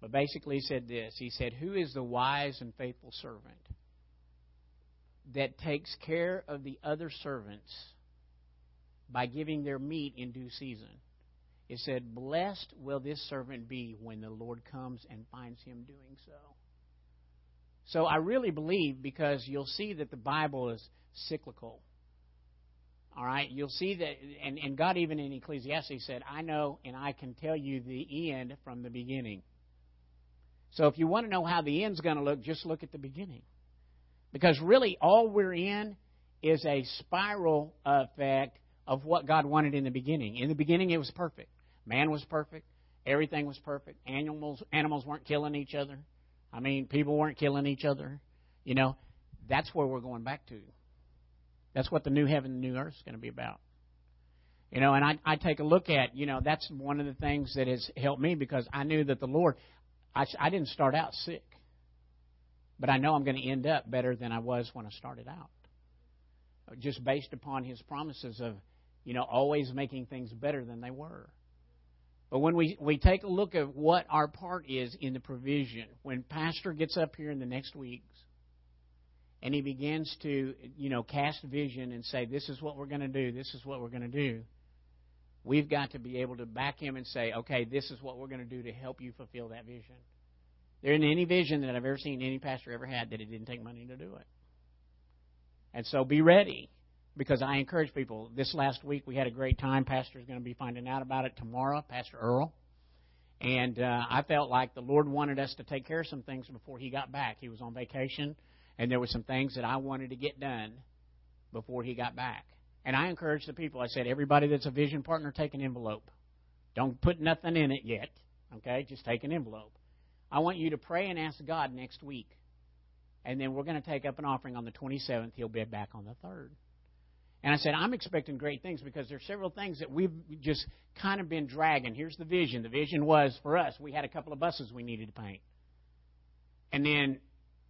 S1: But basically, he said this. He said, "Who is the wise and faithful servant that takes care of the other servants by giving their meat in due season?" It said, "Blessed will this servant be when the Lord comes and finds him doing so." So I really believe because you'll see that the Bible is cyclical all right, you'll see that, and, and God even in Ecclesiastes said, I know and I can tell you the end from the beginning. So if you want to know how the end's going to look, just look at the beginning. Because really, all we're in is a spiral effect of what God wanted in the beginning. In the beginning, it was perfect. Man was perfect. Everything was perfect. Animals, animals weren't killing each other. I mean, people weren't killing each other. You know, that's where we're going back to. That's what the new heaven and new earth is going to be about. You know, and I, I take a look at, you know, that's one of the things that has helped me because I knew that the Lord, I, I didn't start out sick, but I know I'm going to end up better than I was when I started out. Just based upon His promises of, you know, always making things better than they were. But when we, we take a look at what our part is in the provision, when Pastor gets up here in the next weeks and he begins to, you know, cast vision and say, this is what we're going to do, this is what we're going to do, we've got to be able to back him and say, okay, this is what we're going to do to help you fulfill that vision. There isn't any vision that I've ever seen any pastor ever had that it didn't take money to do it. And so be ready because I encourage people. This last week we had a great time. Pastor's going to be finding out about it tomorrow, Pastor Earl. And uh, I felt like the Lord wanted us to take care of some things before he got back. He was on vacation And there were some things that I wanted to get done before he got back. And I encouraged the people. I said, everybody that's a vision partner, take an envelope. Don't put nothing in it yet. Okay? Just take an envelope. I want you to pray and ask God next week. And then we're going to take up an offering on the 27th. He'll be back on the 3rd. And I said, I'm expecting great things because there's several things that we've just kind of been dragging. Here's the vision. The vision was for us, we had a couple of buses we needed to paint. And then,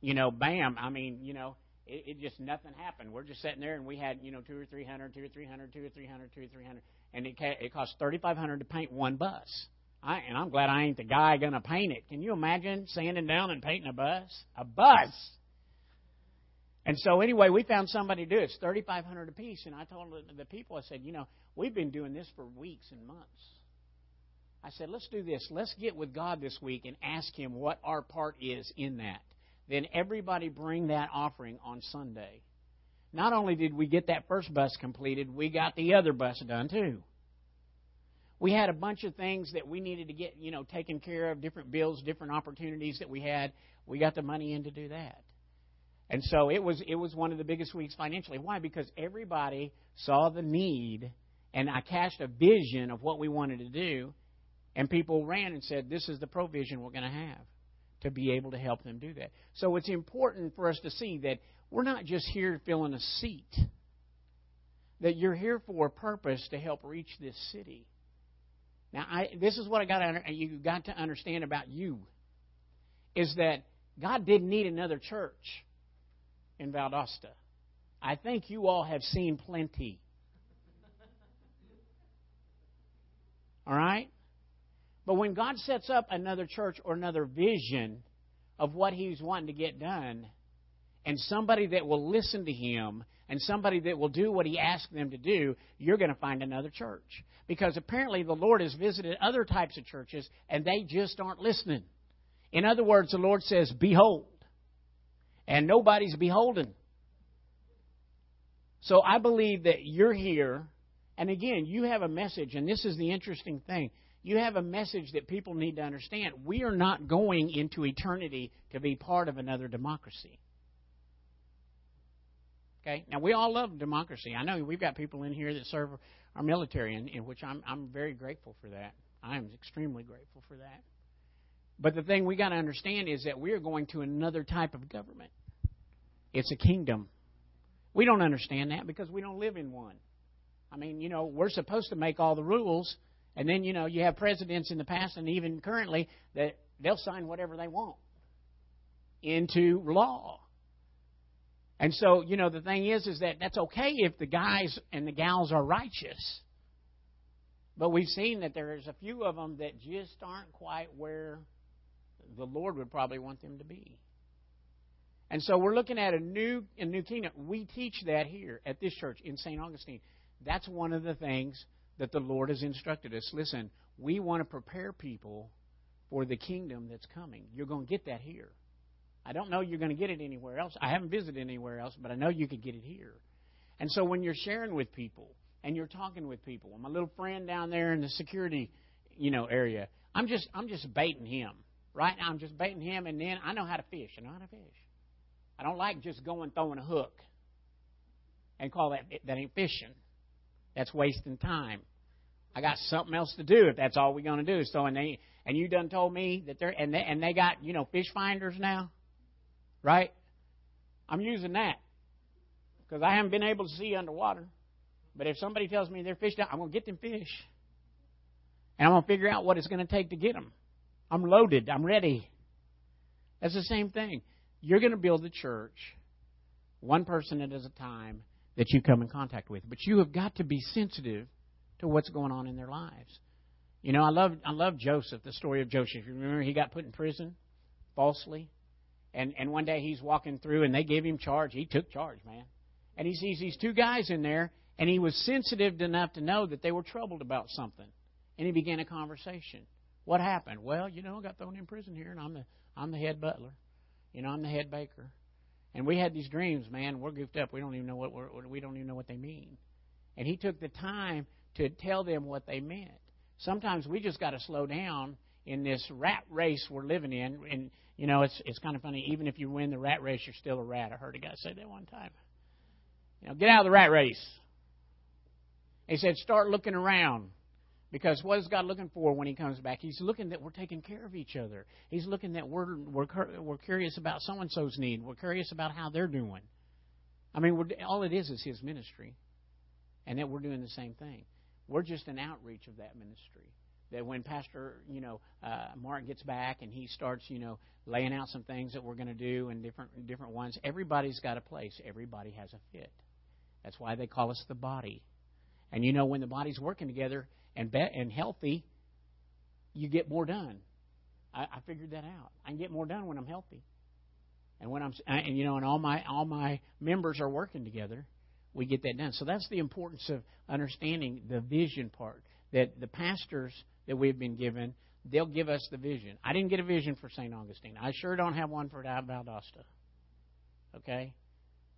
S1: you know, bam, I mean, you know, it, it just nothing happened. We're just sitting there and we had, you know, two or three hundred, two or three hundred, two or three hundred, two or three hundred, and it it cost thirty five hundred to paint one bus. I, and I'm glad I ain't the guy gonna paint it. Can you imagine sanding down and painting a bus? A bus. And so anyway, we found somebody to do it. It's thirty five hundred a piece. And I told the people, I said, you know, we've been doing this for weeks and months. I said, let's do this. Let's get with God this week and ask Him what our part is in that. Then everybody bring that offering on Sunday. Not only did we get that first bus completed, we got the other bus done too. We had a bunch of things that we needed to get, you know, taken care of, different bills, different opportunities that we had. We got the money in to do that. And so it was it was one of the biggest weeks financially. Why? Because everybody saw the need and I cast a vision of what we wanted to do and people ran and said, This is the provision we're going to have to be able to help them do that. So it's important for us to see that we're not just here filling a seat, that you're here for a purpose to help reach this city. Now, I, this is what I got to, you got to understand about you is that God didn't need another church in Valdosta. I think you all have seen plenty. All right? But when God sets up another church or another vision of what He's wanting to get done, and somebody that will listen to Him and somebody that will do what He asks them to do, you're going to find another church. Because apparently the Lord has visited other types of churches and they just aren't listening. In other words, the Lord says, Behold. And nobody's beholden. So I believe that you're here. And again, you have a message, and this is the interesting thing you have a message that people need to understand. We are not going into eternity to be part of another democracy. Okay? Now, we all love democracy. I know we've got people in here that serve our military, in, in which I'm, I'm very grateful for that. I am extremely grateful for that. But the thing we got to understand is that we are going to another type of government. It's a kingdom. We don't understand that because we don't live in one. I mean, you know, we're supposed to make all the rules and then, you know, you have presidents in the past and even currently that they'll sign whatever they want into law. And so, you know, the thing is, is that that's okay if the guys and the gals are righteous. But we've seen that there's a few of them that just aren't quite where the Lord would probably want them to be. And so we're looking at a new a new kingdom. We teach that here at this church in St. Augustine. That's one of the things that the Lord has instructed us. Listen, we want to prepare people for the kingdom that's coming. You're going to get that here. I don't know you're going to get it anywhere else. I haven't visited anywhere else, but I know you could get it here. And so when you're sharing with people and you're talking with people, my little friend down there in the security, you know, area, I'm just I'm just baiting him. Right now I'm just baiting him and then I know how to fish. I know how to fish. I don't like just going throwing a hook and call that that ain't fishing. That's wasting time. I got something else to do if that's all we're going to do. So and they and you done told me that they're and they and they got you know fish finders now, right? I'm using that because I haven't been able to see underwater. But if somebody tells me they're fished out, I'm going to get them fish, and I'm going to figure out what it's going to take to get them. I'm loaded. I'm ready. That's the same thing. You're going to build the church one person at a time that you come in contact with, but you have got to be sensitive to what's going on in their lives. You know, I love I love Joseph, the story of Joseph. You remember he got put in prison falsely? And and one day he's walking through and they gave him charge. He took charge, man. And he sees these two guys in there and he was sensitive enough to know that they were troubled about something. And he began a conversation. What happened? Well, you know, I got thrown in prison here and I'm the I'm the head butler. You know, I'm the head baker. And we had these dreams, man. We're goofed up. We don't even know what we're, we don't even know what they mean. And he took the time to tell them what they meant. Sometimes we just got to slow down in this rat race we're living in. And you know, it's it's kind of funny. Even if you win the rat race, you're still a rat. I heard a guy say that one time. You know, get out of the rat race. He said, start looking around. Because what is God looking for when He comes back? He's looking that we're taking care of each other. He's looking that we're we're, we're curious about so and so's need. We're curious about how they're doing. I mean, all it is is His ministry, and that we're doing the same thing. We're just an outreach of that ministry. That when Pastor, you know, uh, Mark gets back and he starts, you know, laying out some things that we're going to do and different different ones. Everybody's got a place. Everybody has a fit. That's why they call us the body. And you know, when the body's working together and be- and healthy, you get more done. I, I figured that out. I can get more done when I'm healthy, and when I'm and you know, and all my all my members are working together. We get that done. So that's the importance of understanding the vision part. That the pastors that we've been given, they'll give us the vision. I didn't get a vision for St. Augustine. I sure don't have one for Valdosta. Okay?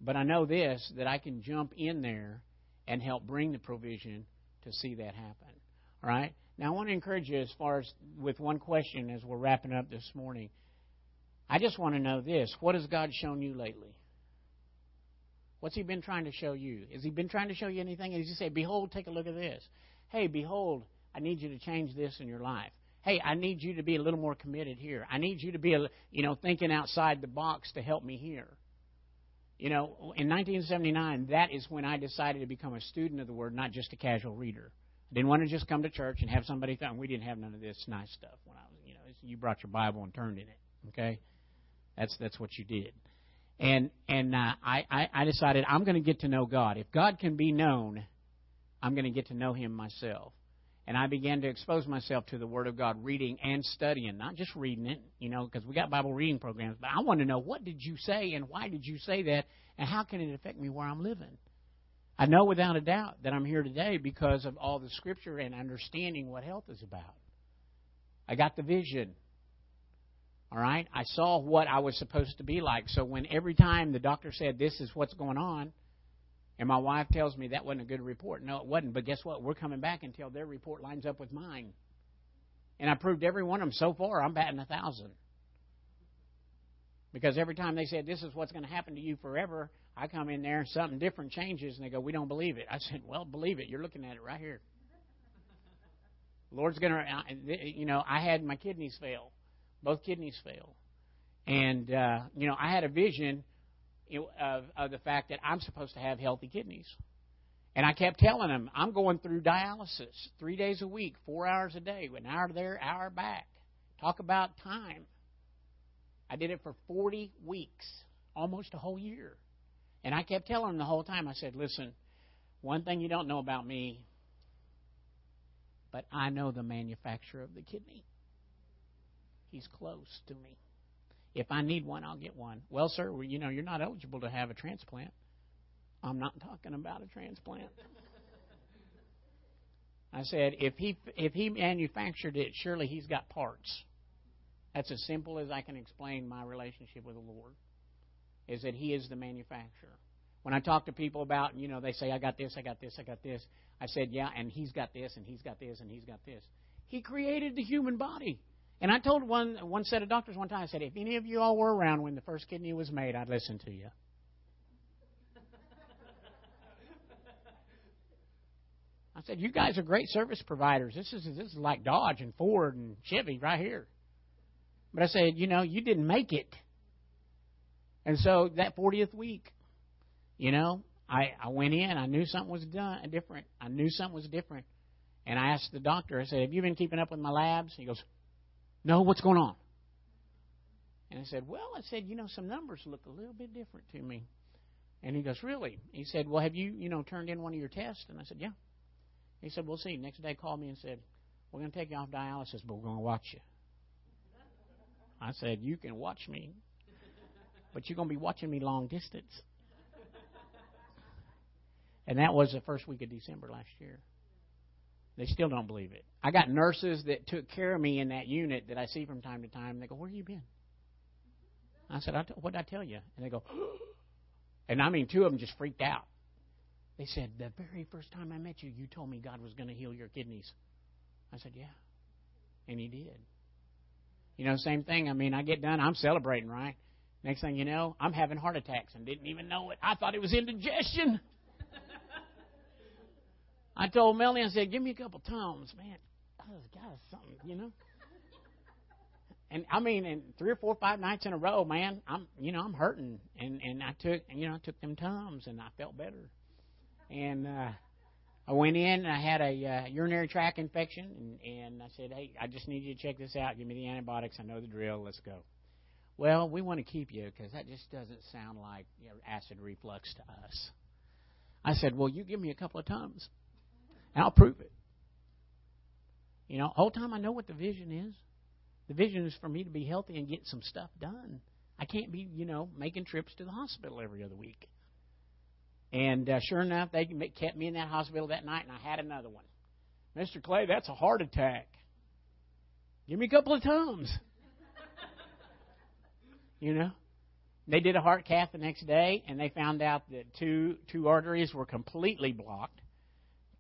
S1: But I know this that I can jump in there and help bring the provision to see that happen. All right? Now, I want to encourage you as far as with one question as we're wrapping up this morning. I just want to know this. What has God shown you lately? What's He been trying to show you? Has He been trying to show you anything? Has He say, Behold, take a look at this? Hey, behold, I need you to change this in your life. Hey, I need you to be a little more committed here. I need you to be, a, you know, thinking outside the box to help me here. You know, in 1979, that is when I decided to become a student of the Word, not just a casual reader. I didn't want to just come to church and have somebody think we didn't have none of this nice stuff when I was, you know, you brought your Bible and turned in it. Okay, that's that's what you did. And and uh, I, I I decided I'm going to get to know God. If God can be known, I'm going to get to know Him myself. And I began to expose myself to the Word of God, reading and studying, not just reading it, you know, because we got Bible reading programs. But I want to know what did you say and why did you say that, and how can it affect me where I'm living. I know without a doubt that I'm here today because of all the Scripture and understanding what health is about. I got the vision. All right, I saw what I was supposed to be like. So when every time the doctor said this is what's going on, and my wife tells me that wasn't a good report. No, it wasn't. But guess what? We're coming back until their report lines up with mine. And I proved every one of them so far, I'm batting a thousand. Because every time they said, This is what's going to happen to you forever, I come in there, and something different changes, and they go, We don't believe it. I said, Well, believe it. You're looking at it right here. Lord's going uh, to, you know, I had my kidneys fail. Both kidneys fail. And, uh, you know, I had a vision of, of the fact that I'm supposed to have healthy kidneys. And I kept telling them, I'm going through dialysis three days a week, four hours a day, an hour there, hour back. Talk about time. I did it for 40 weeks, almost a whole year. And I kept telling them the whole time, I said, listen, one thing you don't know about me, but I know the manufacturer of the kidney. He's close to me. If I need one, I'll get one. Well, sir, well, you know, you're not eligible to have a transplant. I'm not talking about a transplant. I said, if he if he manufactured it, surely he's got parts. That's as simple as I can explain my relationship with the Lord. Is that He is the manufacturer. When I talk to people about, you know, they say, I got this, I got this, I got this. I said, yeah, and He's got this, and He's got this, and He's got this. He created the human body. And I told one one set of doctors one time, I said, if any of you all were around when the first kidney was made, I'd listen to you. I said, you guys are great service providers. This is this is like Dodge and Ford and Chevy right here. But I said, you know, you didn't make it. And so that 40th week, you know, I, I went in. I knew something was done different. I knew something was different. And I asked the doctor, I said, Have you been keeping up with my labs? He goes, no, what's going on? And I said, Well, I said, you know, some numbers look a little bit different to me. And he goes, Really? He said, Well, have you, you know, turned in one of your tests? And I said, Yeah. He said, We'll see. Next day called me and said, We're going to take you off dialysis, but we're going to watch you. I said, You can watch me, but you're going to be watching me long distance. And that was the first week of December last year. They still don't believe it. I got nurses that took care of me in that unit that I see from time to time. They go, "Where have you been?" I said, "What did I tell you?" And they go, and I mean, two of them just freaked out. They said, "The very first time I met you, you told me God was going to heal your kidneys." I said, "Yeah," and He did. You know, same thing. I mean, I get done, I'm celebrating, right? Next thing you know, I'm having heart attacks and didn't even know it. I thought it was indigestion. I told Melanie, I said, give me a couple Tums, man. Oh, God, something, you know. And I mean, in three or four, five nights in a row, man, I'm, you know, I'm hurting, and and I took, you know, I took them Tums, and I felt better. And uh, I went in, and I had a uh, urinary tract infection, and and I said, hey, I just need you to check this out. Give me the antibiotics. I know the drill. Let's go. Well, we want to keep you because that just doesn't sound like you know, acid reflux to us. I said, well, you give me a couple of Tums. And I'll prove it. You know, whole time I know what the vision is. The vision is for me to be healthy and get some stuff done. I can't be, you know, making trips to the hospital every other week. And uh, sure enough, they kept me in that hospital that night, and I had another one. Mr. Clay, that's a heart attack. Give me a couple of Tums. you know, they did a heart cath the next day, and they found out that two two arteries were completely blocked,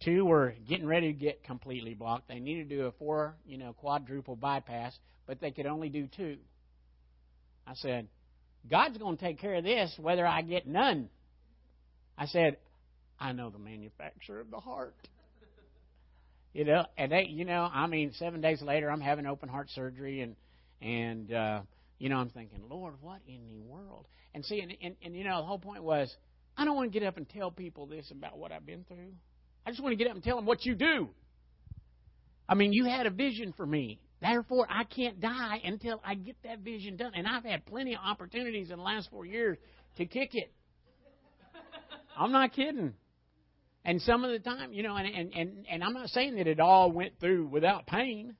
S1: Two were getting ready to get completely blocked. They needed to do a four, you know, quadruple bypass, but they could only do two. I said, God's going to take care of this whether I get none. I said, I know the manufacturer of the heart. You know, and they, you know, I mean, seven days later, I'm having open heart surgery, and and uh, you know, I'm thinking, Lord, what in the world? And see, and, and and you know, the whole point was, I don't want to get up and tell people this about what I've been through. I just want to get up and tell them what you do. I mean, you had a vision for me. Therefore, I can't die until I get that vision done. And I've had plenty of opportunities in the last four years to kick it. I'm not kidding. And some of the time, you know, and, and, and, and I'm not saying that it all went through without pain.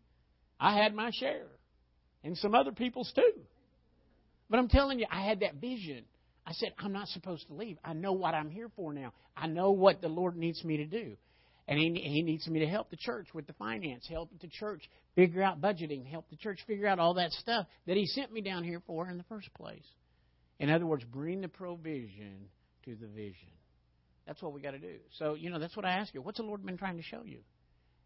S1: I had my share. And some other people's too. But I'm telling you, I had that vision. I said, I'm not supposed to leave. I know what I'm here for now. I know what the Lord needs me to do. And he, he needs me to help the church with the finance, help the church figure out budgeting, help the church figure out all that stuff that he sent me down here for in the first place. In other words, bring the provision to the vision. That's what we got to do. So, you know, that's what I ask you. What's the Lord been trying to show you?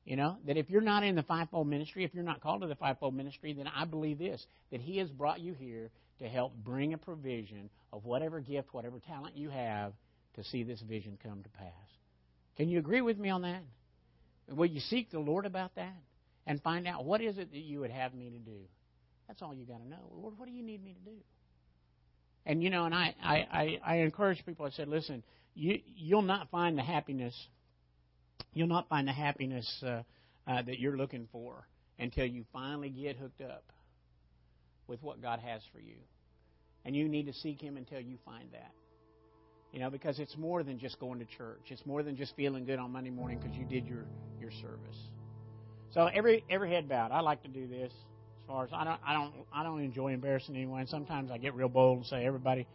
S1: You know, that if you're not in the fivefold ministry, if you're not called to the fivefold ministry, then I believe this that He has brought you here to help bring a provision of whatever gift, whatever talent you have to see this vision come to pass. Can you agree with me on that? Will you seek the Lord about that and find out what is it that you would have me to do? That's all you got to know. Lord, what do you need me to do? And you know, and I, I, I, I encourage people. I said, listen, you you'll not find the happiness. You'll not find the happiness uh, uh, that you're looking for until you finally get hooked up with what God has for you. And you need to seek Him until you find that. You know, because it's more than just going to church. It's more than just feeling good on Monday morning because you did your, your service. So every every head bowed. I like to do this. As far as I don't I don't I don't enjoy embarrassing anyone. Sometimes I get real bold and say everybody,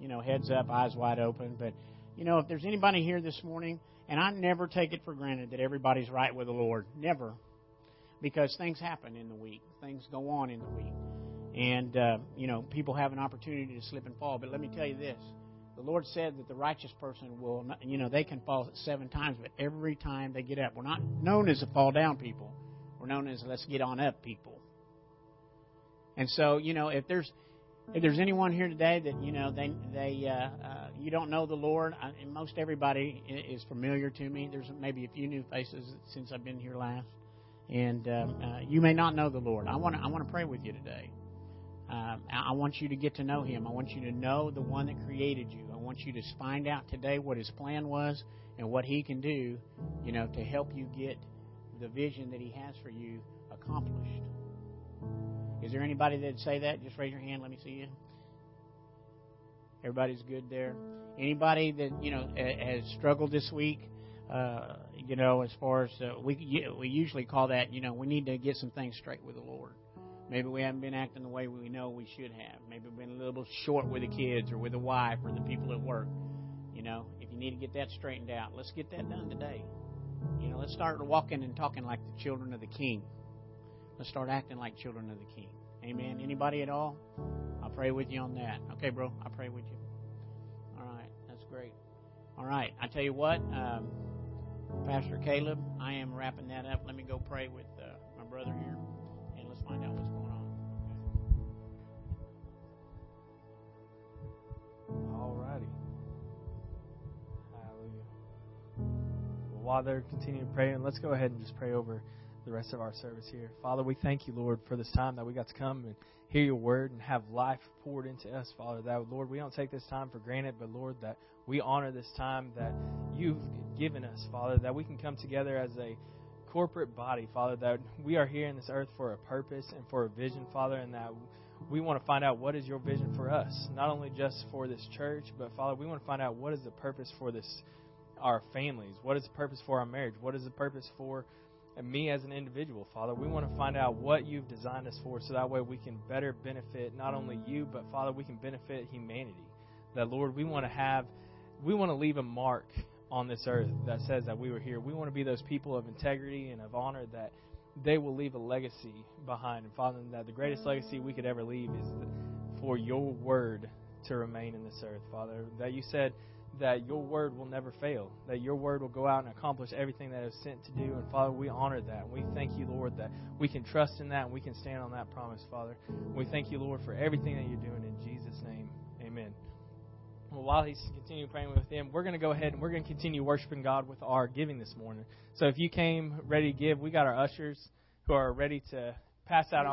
S1: you know, heads up, eyes wide open. But you know, if there's anybody here this morning, and I never take it for granted that everybody's right with the Lord. Never. Because things happen in the week. Things go on in the week. And, uh, you know, people have an opportunity to slip and fall. But let me tell you this the Lord said that the righteous person will, not, you know, they can fall seven times, but every time they get up, we're not known as a fall down people. We're known as let's get on up people. And so, you know, if there's if there's anyone here today that you know they they uh, uh, you don't know the Lord, I, and most everybody is familiar to me. There's maybe a few new faces since I've been here last, and um, uh, you may not know the Lord. I want I want to pray with you today. Um, I want you to get to know Him. I want you to know the one that created you. I want you to find out today what His plan was and what He can do, you know, to help you get the vision that He has for you accomplished. Is there anybody that'd say that? Just raise your hand. Let me see you. Everybody's good there. Anybody that you know has struggled this week? Uh, you know, as far as uh, we we usually call that, you know, we need to get some things straight with the Lord. Maybe we haven't been acting the way we know we should have. Maybe we've been a little short with the kids or with the wife or the people at work. You know, if you need to get that straightened out, let's get that done today. You know, let's start walking and talking like the children of the King. Let's start acting like children of the King. Amen. Anybody at all? I'll pray with you on that. Okay, bro. I'll pray with you. All right. That's great. All right. I tell you what, um, Pastor Caleb, I am wrapping that up. Let me go pray with uh, my brother here,
S2: Father, continue to pray, and let's go ahead and just pray over the rest of our service here. Father, we thank you, Lord, for this time that we got to come and hear your word and have life poured into us, Father. That, Lord, we don't take this time for granted, but, Lord, that we honor this time that you've given us, Father, that we can come together as a corporate body, Father, that we are here in this earth for a purpose and for a vision, Father, and that we want to find out what is your vision for us, not only just for this church, but Father, we want to find out what is the purpose for this our families, what is the purpose for our marriage, what is the purpose for me as an individual, Father. We want to find out what you've designed us for, so that way we can better benefit not only you, but Father, we can benefit humanity. That Lord, we want to have, we want to leave a mark on this earth that says that we were here. We want to be those people of integrity and of honor that they will leave a legacy behind. And Father, that the greatest legacy we could ever leave is for your word to remain in this earth, Father. That you said that your word will never fail, that your word will go out and accomplish everything that it was sent to do. And Father, we honor that. We thank you, Lord, that we can trust in that and we can stand on that promise, Father. We thank you, Lord, for everything that you're doing in Jesus' name. Amen. Well, while he's continuing praying with him, we're going to go ahead and we're going to continue worshiping God with our giving this morning. So if you came ready to give, we got our ushers who are ready to pass out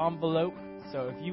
S2: envelope. So if you